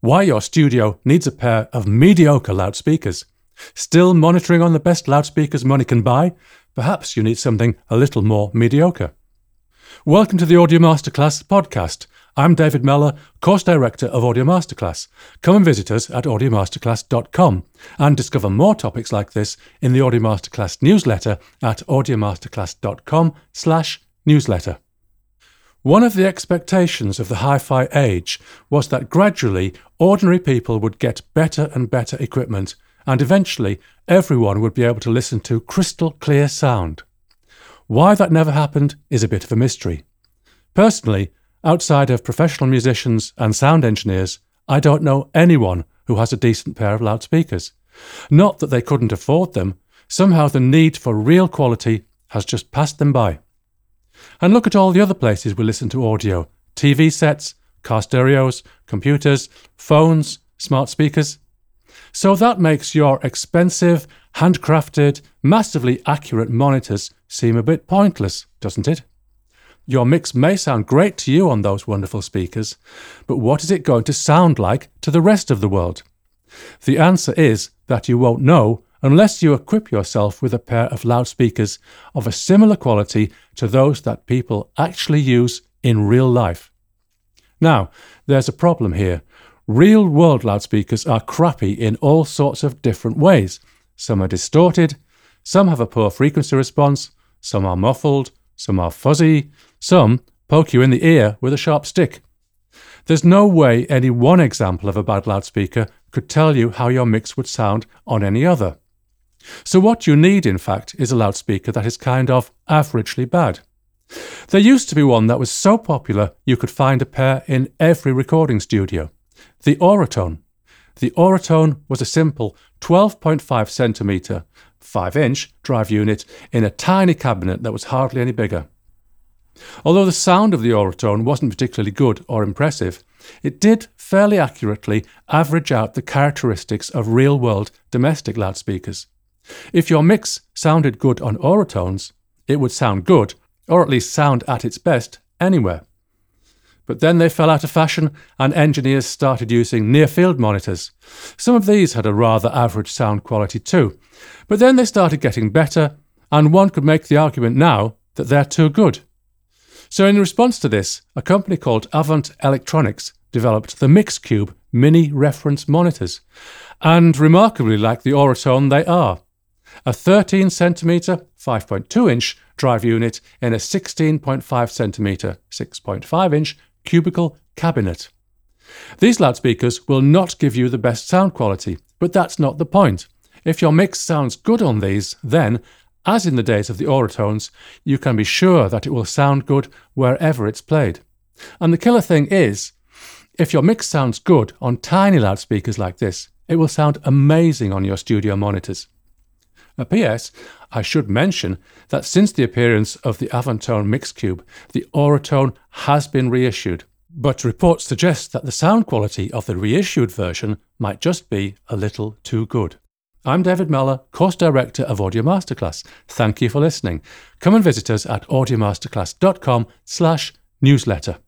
why your studio needs a pair of mediocre loudspeakers. Still monitoring on the best loudspeakers money can buy? Perhaps you need something a little more mediocre. Welcome to the Audio Masterclass podcast. I'm David Mellor, course director of Audio Masterclass. Come and visit us at audiomasterclass.com and discover more topics like this in the Audio Masterclass newsletter at audiomasterclass.com/newsletter. One of the expectations of the hi fi age was that gradually ordinary people would get better and better equipment, and eventually everyone would be able to listen to crystal clear sound. Why that never happened is a bit of a mystery. Personally, outside of professional musicians and sound engineers, I don't know anyone who has a decent pair of loudspeakers. Not that they couldn't afford them, somehow the need for real quality has just passed them by. And look at all the other places we listen to audio TV sets, car stereos, computers, phones, smart speakers. So that makes your expensive, handcrafted, massively accurate monitors seem a bit pointless, doesn't it? Your mix may sound great to you on those wonderful speakers, but what is it going to sound like to the rest of the world? The answer is that you won't know unless you equip yourself with a pair of loudspeakers of a similar quality to those that people actually use in real life. Now, there's a problem here. Real world loudspeakers are crappy in all sorts of different ways. Some are distorted, some have a poor frequency response, some are muffled, some are fuzzy, some poke you in the ear with a sharp stick. There's no way any one example of a bad loudspeaker could tell you how your mix would sound on any other. So, what you need, in fact, is a loudspeaker that is kind of averagely bad. There used to be one that was so popular you could find a pair in every recording studio the Auratone. The Auratone was a simple 12.5 centimetre, 5 inch drive unit in a tiny cabinet that was hardly any bigger. Although the sound of the Auratone wasn't particularly good or impressive, it did fairly accurately average out the characteristics of real world domestic loudspeakers. If your mix sounded good on Auratones, it would sound good, or at least sound at its best, anywhere. But then they fell out of fashion and engineers started using near field monitors. Some of these had a rather average sound quality too, but then they started getting better, and one could make the argument now that they're too good. So, in response to this, a company called Avant Electronics developed the Mixcube mini reference monitors, and remarkably like the Auratone, they are a 13 centimeter 5.2 inch drive unit in a 16.5 centimeter 6.5 inch cubicle cabinet. These loudspeakers will not give you the best sound quality, but that's not the point. If your mix sounds good on these, then, as in the days of the Auratones, you can be sure that it will sound good wherever it's played. And the killer thing is, if your mix sounds good on tiny loudspeakers like this, it will sound amazing on your studio monitors. P.S. I should mention that since the appearance of the Avantone Mixcube, the Auratone has been reissued, but reports suggest that the sound quality of the reissued version might just be a little too good. I'm David Mellor, course director of Audio Masterclass. Thank you for listening. Come and visit us at audiomasterclass.com/newsletter.